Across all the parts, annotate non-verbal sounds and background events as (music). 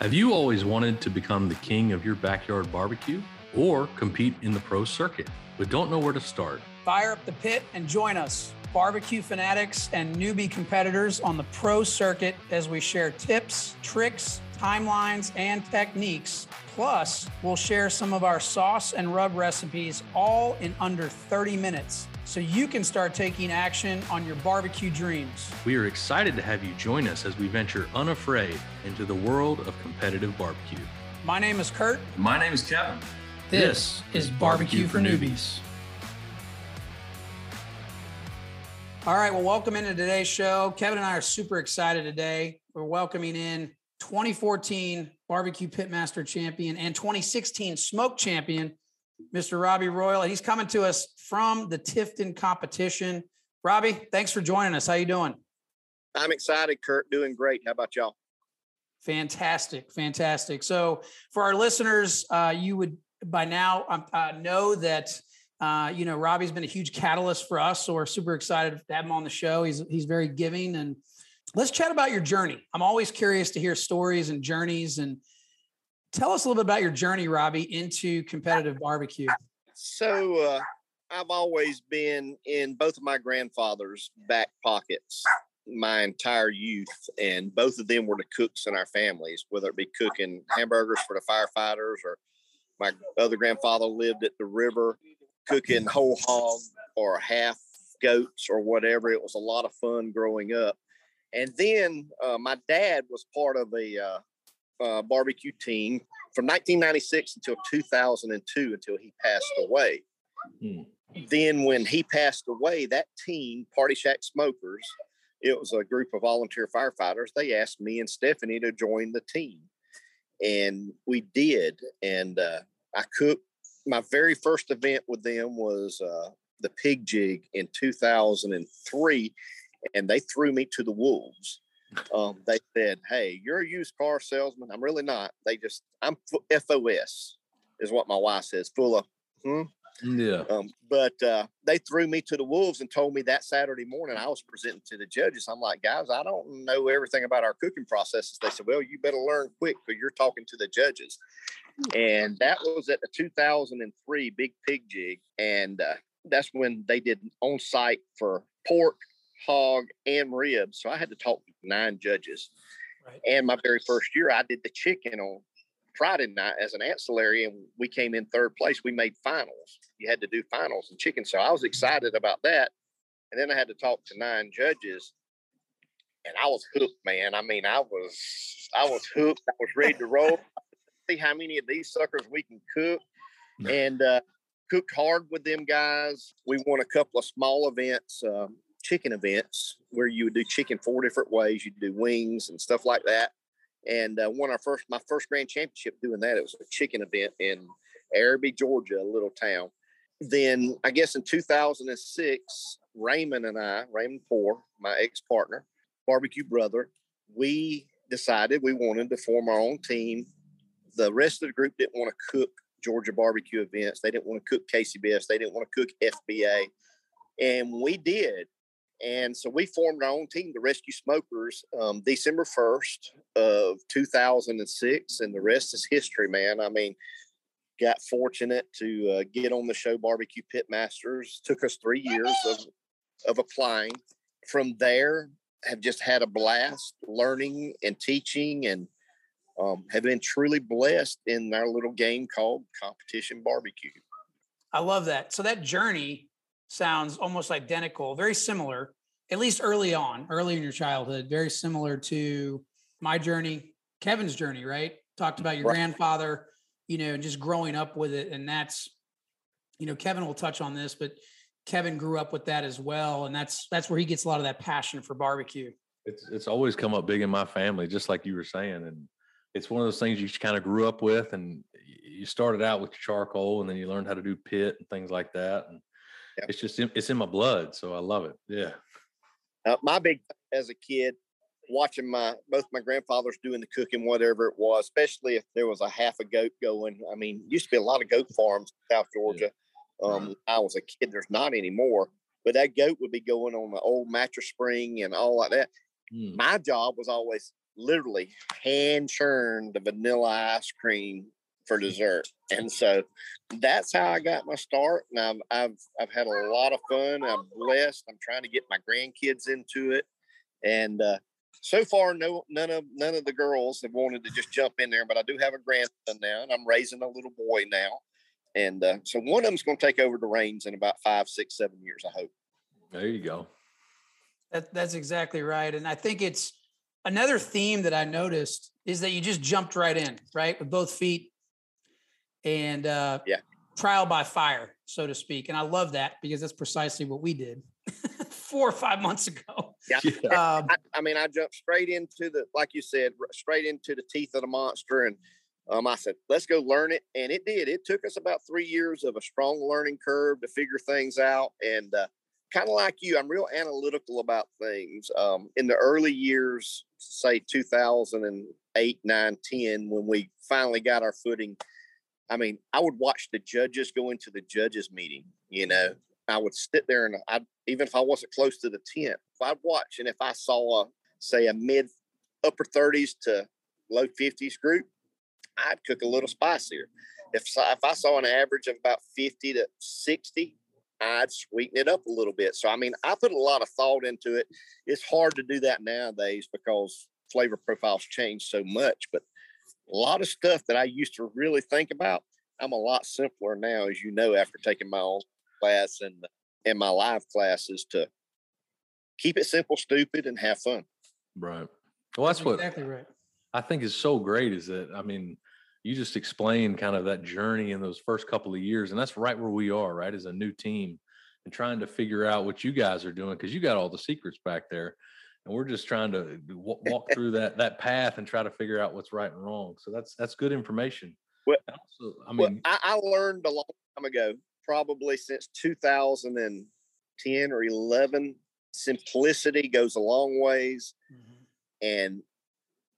Have you always wanted to become the king of your backyard barbecue or compete in the pro circuit, but don't know where to start? Fire up the pit and join us, barbecue fanatics and newbie competitors on the pro circuit as we share tips, tricks, timelines, and techniques. Plus, we'll share some of our sauce and rub recipes all in under 30 minutes so you can start taking action on your barbecue dreams. We are excited to have you join us as we venture unafraid into the world of competitive barbecue. My name is Kurt. My name is Kevin. This, this is Barbecue, barbecue for Newbies. All right, well, welcome into today's show. Kevin and I are super excited today. We're welcoming in 2014 Barbecue Pitmaster champion and 2016 Smoke champion, Mr. Robby Royal. He's coming to us from the Tifton competition. Robby, thanks for joining us. How you doing? I'm excited, Kurt. Doing great. How about y'all? Fantastic, fantastic. So, for our listeners, uh, you would by now um, uh, know that uh, you know Robby's been a huge catalyst for us. So we're super excited to have him on the show. He's he's very giving, and let's chat about your journey. I'm always curious to hear stories and journeys and Tell us a little bit about your journey, Robby, into competitive barbecue. So, uh, I've always been in both of my grandfathers' back pockets my entire youth, and both of them were the cooks in our families, whether it be cooking hamburgers for the firefighters or my other grandfather lived at the river cooking whole hog or half goats or whatever. It was a lot of fun growing up. And then uh, my dad was part of a uh, uh, barbecue team from 1996 until 2002 until he passed away. Hmm. Then, when he passed away, that team, Party Shack Smokers, it was a group of volunteer firefighters. They asked me and Stephanie to join the team, and we did. And uh, I cooked. My very first event with them was uh, the Pig Jig in 2003, and they threw me to the wolves um, they said, "Hey, you're a used car salesman." I'm really not. They just I'm FOS is what my wife says, full of. Hmm? Yeah. Um, but uh, they threw me to the wolves and told me that Saturday morning I was presenting to the judges. I'm like, guys, I don't know everything about our cooking processes. They said, well, you better learn quick because you're talking to the judges. And that was at the 2003 Big Pig Jig, and uh, that's when they did on site for pork, hog, and ribs. So I had to talk to nine judges. Right. And my very first year, I did the chicken on Friday night as an ancillary, and we came in third place. We made finals. You had to do finals and chicken. So I was excited about that. And then I had to talk to nine judges. And I was hooked, man. I mean, I was I was hooked. I was ready to (laughs) roll. See how many of these suckers we can cook. And uh, cooked hard with them guys. We won a couple of small events. Um, chicken events where you would do chicken four different ways. You'd do wings and stuff like that. And uh, won our first, my first grand championship doing that. It was a chicken event in Arabi, Georgia, a little town. Then I guess in 2006, Raymond and I, Raymond Poor, my ex partner, barbecue brother, we decided we wanted to form our own team. The rest of the group didn't want to cook Georgia barbecue events. They didn't want to cook KCBS. They didn't want to cook FBA. And we did. And so we formed our own team, the Rescue Smokers, um, December 1st of 2006. And the rest is history, man. I mean, got fortunate to uh, get on the show Barbecue Pit Masters. Took us three years of, of applying. From there, have just had a blast learning and teaching and um, have been truly blessed in our little game called Competition Barbecue. I love that. So that journey sounds almost identical, very similar, at least early on, early in your childhood, very similar to my journey, Kevin's journey, right? Talked about your right. grandfather, you know, and just growing up with it. And that's, you know, Kevin will touch on this, but Kevin grew up with that as well. And that's that's where he gets a lot of that passion for barbecue. It's it's always come up big in my family, just like you were saying. And it's one of those things you kind of grew up with and you started out with charcoal and then you learned how to do pit and things like that. And it's just in, it's in my blood, so I love it. Yeah. Uh, my big as a kid, watching my both my grandfathers doing the cooking, whatever it was, especially if there was a half a goat going. I mean, used to be a lot of goat farms in South Georgia. Yeah. Um, I was a kid. There's not anymore, but that goat would be going on the old mattress spring and all like that. Mm. My job was always literally hand churned the vanilla ice cream for dessert. And so that's how I got my start. And I've, I've, I've had a lot of fun. I'm blessed. I'm trying to get my grandkids into it. And, uh, so far, no, none of none of the girls have wanted to just jump in there, but I do have a grandson now, and I'm raising a little boy now, and uh, so one of them's going to take over the reins in about five, six, seven years. I hope. There you go. That, that's exactly right, and I think it's another theme that I noticed is that you just jumped right in, right, with both feet, and uh, yeah, trial by fire, so to speak. And I love that because that's precisely what we did (laughs) four or five months ago. Yeah, um, I, I, mean, I jumped straight into the, like you said, straight into the teeth of the monster, and um, I said, let's go learn it, and it did. It took us about three years of a strong learning curve to figure things out, and uh, kind of like you, I'm real analytical about things. Um, in the early years, say 2008, 9, 10, when we finally got our footing, I mean, I would watch the judges go into the judges meeting. You know, I would sit there and I, even if I wasn't close to the tent, I'd watch, and if I saw, a, say, a mid upper 30s to low 50s group, I'd cook a little spicier. If if I saw an average of about 50 to 60, I'd sweeten it up a little bit. So, I mean, I put a lot of thought into it. It's hard to do that nowadays because flavor profiles change so much. But a lot of stuff that I used to really think about, I'm a lot simpler now, as you know, after taking my own class and and my live classes to keep it simple, stupid, and have fun. Right. Well, that's, that's what exactly right. I think is so great. Is that I mean, you just explained kind of that journey in those first couple of years, and that's right where we are, right, as a new team, and trying to figure out what you guys are doing because you got all the secrets back there, and we're just trying to (laughs) walk through that that path and try to figure out what's right and wrong. So that's that's good information. Well, also, I mean, well, I, I learned a long time ago, probably since 2010 or 11. Simplicity goes a long ways, mm-hmm. and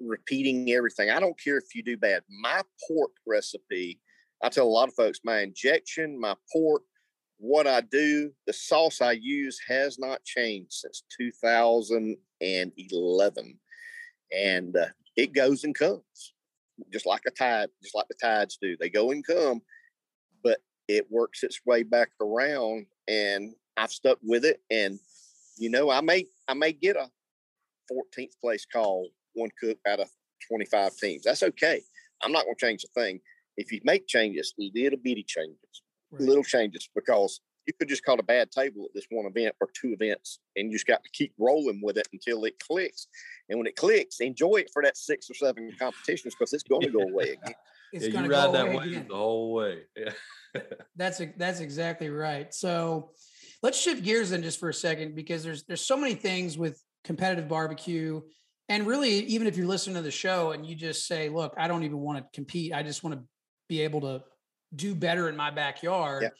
repeating everything. I don't care if you do bad. My pork recipe, I tell a lot of folks, my injection, my pork, what I do, the sauce I use has not changed since 2011. And uh, it goes and comes just like a tide, just like the tides do. They go and come, but it works its way back around and I've stuck with it. And, you know, I may, I may get a 14th place call one cook out of 25 teams. That's okay. I'm not going to change a thing. If you make changes, little bitty changes, right. little changes, because you could just call a bad table at this one event or two events, and you just got to keep rolling with it until it clicks. And when it clicks, enjoy it for that six or seven competitions because it's going to go away again. (laughs) It's yeah, going to ride that wave the whole way. Yeah. (laughs) that's that's exactly right. So let's shift gears then just for a second because there's there's so many things with competitive barbecue and really, even if you're listening to the show and you just say, look, I don't even want to compete, I just want to be able to do better in my backyard.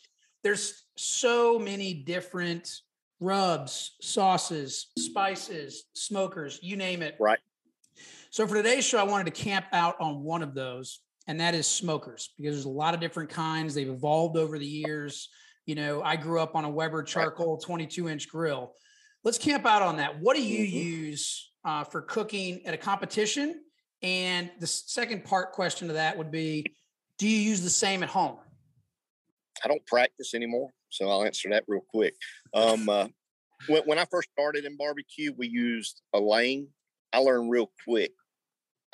There's so many different rubs, sauces, spices, smokers, you name it. Right. So for today's show, I wanted to camp out on one of those, and that is smokers, because there's a lot of different kinds. They've evolved over the years. You know, I grew up on a Weber charcoal 22 inch grill. Let's camp out on that. What do you mm-hmm. use uh, for cooking at a competition? And the second part question to that would be, do you use the same at home? I don't practice anymore, so I'll answer that real quick. Um, uh, when, when I first started in barbecue, we used a Lang. I learned real quick.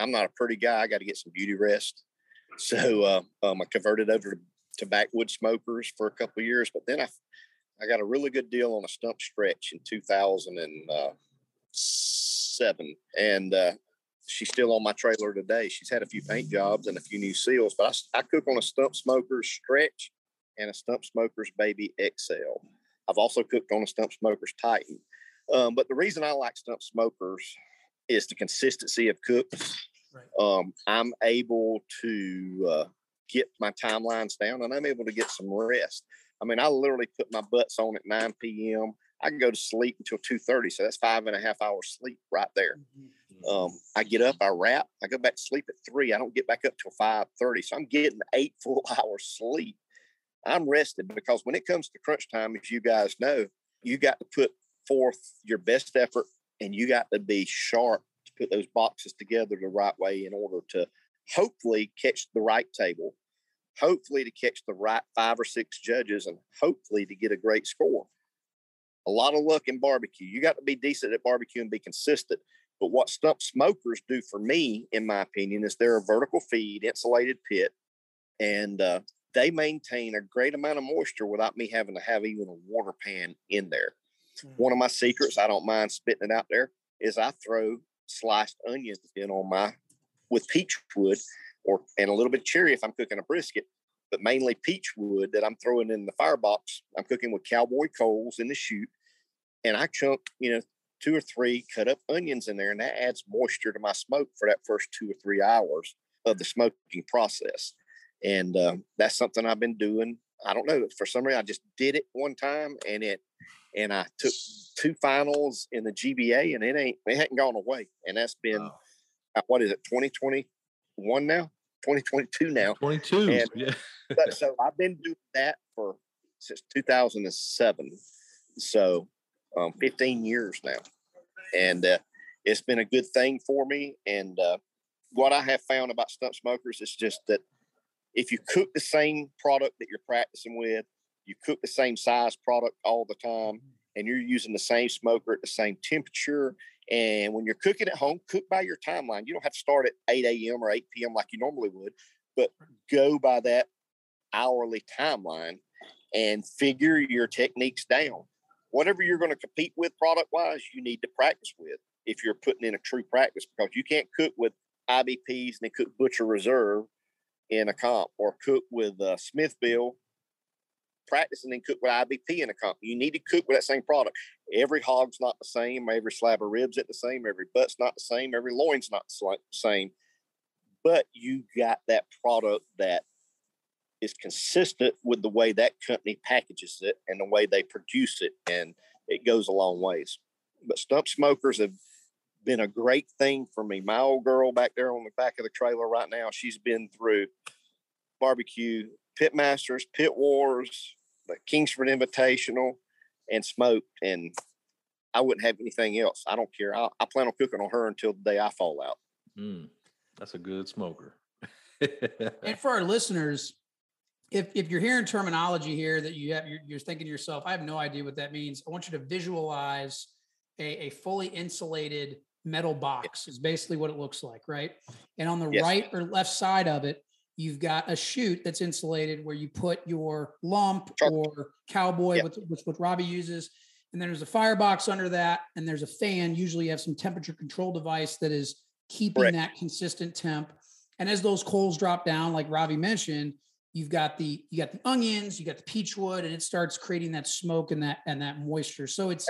I'm not a pretty guy. I got to get some beauty rest. (laughs) So uh, um, I converted over to, backwood smokers for a couple years, but then I I got a really good deal on a Stumps Stretch in 2007, and uh, and uh, she's still on my trailer today. She's had a few paint jobs and a few new seals, but I, I cook on a Stumps Smokers Stretch and a Stumps Smokers Baby XL. I've also cooked on a Stumps Smokers Titan. Um, but the reason I like Stumps Smokers is the consistency of cooks. Right. Um, I'm able to uh, get my timelines down and I'm able to get some rest. I mean, I literally put my butts on at 9 p.m. I can go to sleep until 2.30. So that's five and a half hours sleep right there. Mm-hmm. Um, I get up, I wrap, I go back to sleep at three. I don't get back up till 5.30. So I'm getting eight (laughs) full hours sleep. I'm rested because when it comes to crunch time, as you guys know, you got to put forth your best effort and you got to be sharp to put those boxes together the right way in order to hopefully catch the right table, hopefully to catch the right five or six judges, and hopefully to get a great score. A lot of luck in barbecue. You got to be decent at barbecue and be consistent. But what stumps smokers do for me, in my opinion, is they're a vertical feed, insulated pit, and uh, they maintain a great amount of moisture without me having to have even a water pan in there. Mm-hmm. One of my secrets, I don't mind spitting it out there, is I throw sliced onions in on my with peach wood or and a little bit of cherry if I'm cooking a brisket, but mainly peach wood that I'm throwing in the firebox. I'm cooking with cowboy coals in the chute, and I chunk, you know, two or three cut up onions in there, and that adds moisture to my smoke for that first two or three hours of the smoking process. And um, that's something I've been doing. I don't know. For some reason, I just did it one time, and it and I took two finals in the GBA, and it ain't it hadn't gone away. And that's been wow. Uh, what is it, twenty twenty one now, twenty twenty two now, twenty two. And yeah. so I've been doing that for since two thousand and seven. So um, 15 years now. And uh, it's been a good thing for me. And uh, what I have found about stumps smokers is just that if you cook the same product that you're practicing with, you cook the same size product all the time, and you're using the same smoker at the same temperature. And when you're cooking at home, cook by your timeline. You don't have to start at 8 a.m. or 8 p.m. like you normally would, but go by that hourly timeline and figure your techniques down whatever you're going to compete with product wise, you need to practice with if you're putting in a true practice because you can't cook with IBPs and then cook Butcher Reserve in a comp or cook with uh, Smithfield practice and then cook with IBP in a comp. You need to cook with that same product. Every hog's not the same. Every slab of ribs at the same. Every butt's not the same. Every loin's not the same. But you got that product that is consistent with the way that company packages it and the way they produce it, and it goes a long ways. But stumps smokers have been a great thing for me. My old girl back there on the back of the trailer right now, she's been through barbecue, pit masters, pit wars, the Kingsford Invitational, and smoked. And I wouldn't have anything else. I don't care. I, I plan on cooking on her until the day I fall out. Mm, that's a good smoker. (laughs) and for our listeners, if if you're hearing terminology here that you have, you're, you're, thinking to yourself, I have no idea what that means. I want you to visualize a, a fully insulated metal box is basically what it looks like, right? And on the yes. right or left side of it, you've got a chute that's insulated where you put your lump or cowboy, which, what Robby uses. And then there's a firebox under that, and there's a fan. Usually, you have some temperature control device that is keeping Correct. that consistent temp. And as those coals drop down, like Robby mentioned, you've got the you got the onions, you got the peach wood, and it starts creating that smoke and that and that moisture. So it's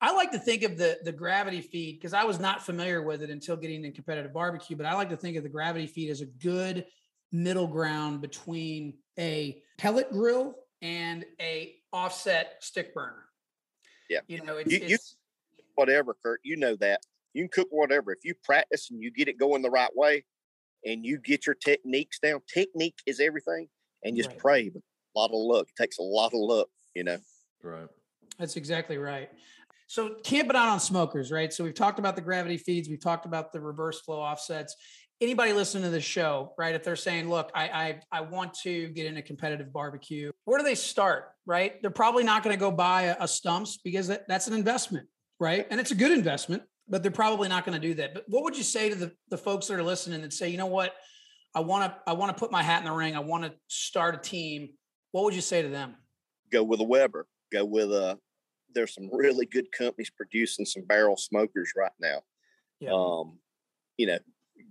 I like to think of the the gravity feed because I was not familiar with it until getting in competitive barbecue, but I like to think of the gravity feed as a good middle ground between a pellet grill and a offset stick burner. Yeah, you know, it's, you, it's you, whatever, Kurt. You know that you can cook whatever if you practice and you get it going the right way, and you get your techniques down. Technique is everything and just right. pray. But a lot of luck. It takes a lot of luck, you know. Right. That's exactly right. So camping out on smokers, right? So we've talked about the gravity feeds, we've talked about the reverse flow offsets. Anybody listening to this show, right? If they're saying, "Look, I I, I want to get in a competitive barbecue," where do they start? Right? They're probably not going to go buy a, a stumps because that, that's an investment, right? And it's a good investment, but they're probably not going to do that. But what would you say to the the folks that are listening that say, "You know what? I want to I want to put my hat in the ring. I want to start a team. What would you say to them? Go with a Weber. Go with a. There's some really good companies producing some barrel smokers right now. Yeah. Um, you know,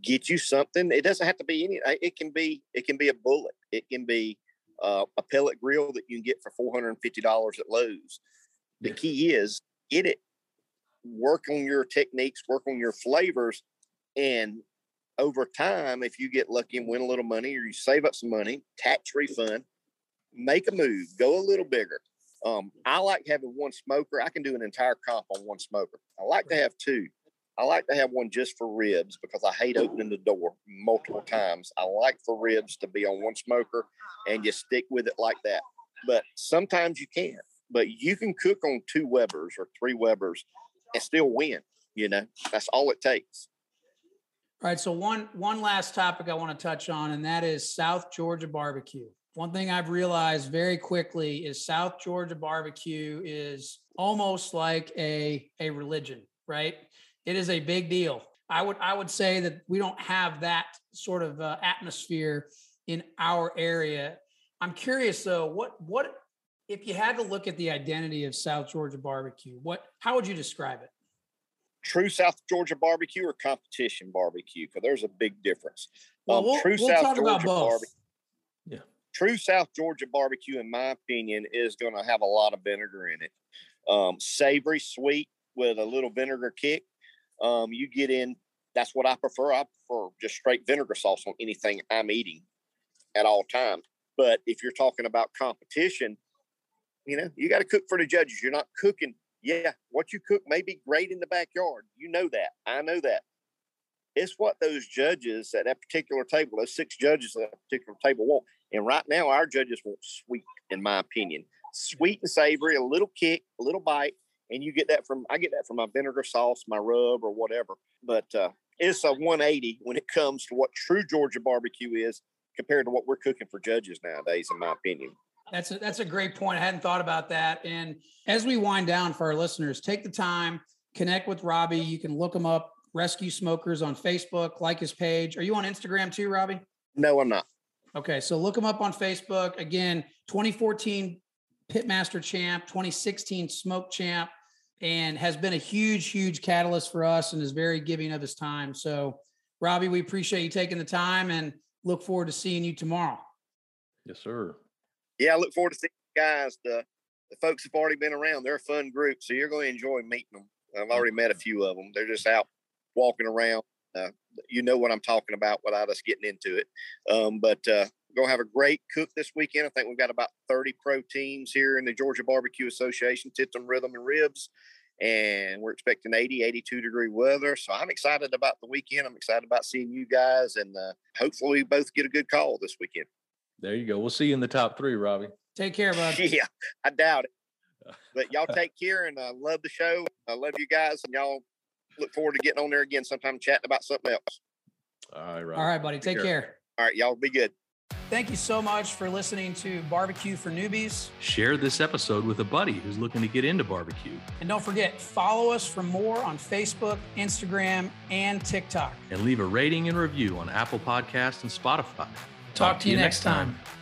get you something. It doesn't have to be any. It can be. It can be a bullet. It can be uh, a pellet grill that you can get for four hundred and fifty dollars at Lowe's. The yeah. key is get it. Work on your techniques. Work on your flavors, and over time, if you get lucky and win a little money or you save up some money, tax refund, make a move, go a little bigger. Um, I like having one smoker. I can do an entire comp on one smoker. I like to have two. I like to have one just for ribs because I hate opening the door multiple times. I like for ribs to be on one smoker and just stick with it like that. But sometimes you can't. But you can cook on two Webers or three Webers and still win. You know, that's all it takes. All right. So one one last topic I want to touch on, and that is South Georgia barbecue. One thing I've realized very quickly is South Georgia barbecue is almost like a a religion, right? It is a big deal. I would I would say that we don't have that sort of uh, atmosphere in our area. I'm curious though, what what if you had to look at the identity of South Georgia barbecue, what how would you describe it? True South Georgia barbecue or competition barbecue? Because there's a big difference. Well, um, we'll, true we'll South talk Georgia barbecue. Yeah. True South Georgia barbecue, in my opinion, is going to have a lot of vinegar in it. Um, savory, sweet, with a little vinegar kick. Um, you get in. That's what I prefer. I prefer just straight vinegar sauce on anything I'm eating at all times. But if you're talking about competition, you know, you got to cook for the judges. You're not cooking. Yeah, what you cook may be great in the backyard. You know that. I know that. It's what those judges at that particular table, those six judges at that particular table want. And right now, our judges want sweet, in my opinion. Sweet and savory, a little kick, a little bite. And you get that from, I get that from my vinegar sauce, my rub, or whatever. But uh, it's a 180 when it comes to what true Georgia barbecue is compared to what we're cooking for judges nowadays, in my opinion. That's a, that's a great point. I hadn't thought about that. And as we wind down for our listeners, take the time, connect with Robby. You can look him up, Rescue Smokers on Facebook, like his page. Are you on Instagram too, Robby? No, I'm not. Okay, so look him up on Facebook. Again, 2014 Pitmaster champ, 2016 Smoke champ, and has been a huge, huge catalyst for us and is very giving of his time. So, Robby, we appreciate you taking the time and look forward to seeing you tomorrow. Yes, sir yeah, I look forward to seeing you guys. The the folks have already been around. They're a fun group, so you're going to enjoy meeting them. I've already met a few of them. They're just out walking around. Uh, you know what I'm talking about without us getting into it. Um, but uh, we're going to have a great cook this weekend. I think we've got about 30 pro teams here in the Georgia Barbecue Association, and rhythm and ribs. And we're expecting 80, 82 degree weather. So I'm excited about the weekend. I'm excited about seeing you guys. And uh, hopefully, we both get a good call this weekend. There you go. We'll see you in the top three, Robby. Take care, bud. (laughs) Yeah, I doubt it. (laughs) But y'all take care and I uh, love the show. I love you guys and y'all look forward to getting on there again sometime chatting about something else. All right, Robby. All right, buddy. Take, take care. care. All right, y'all be good. Thank you so much for listening to Barbecue for Newbies. Share this episode with a buddy who's looking to get into barbecue. And don't forget, follow us for more on Facebook, Instagram, and TikTok. And leave a rating and review on Apple Podcasts and Spotify. Talk, Talk to you next time. time.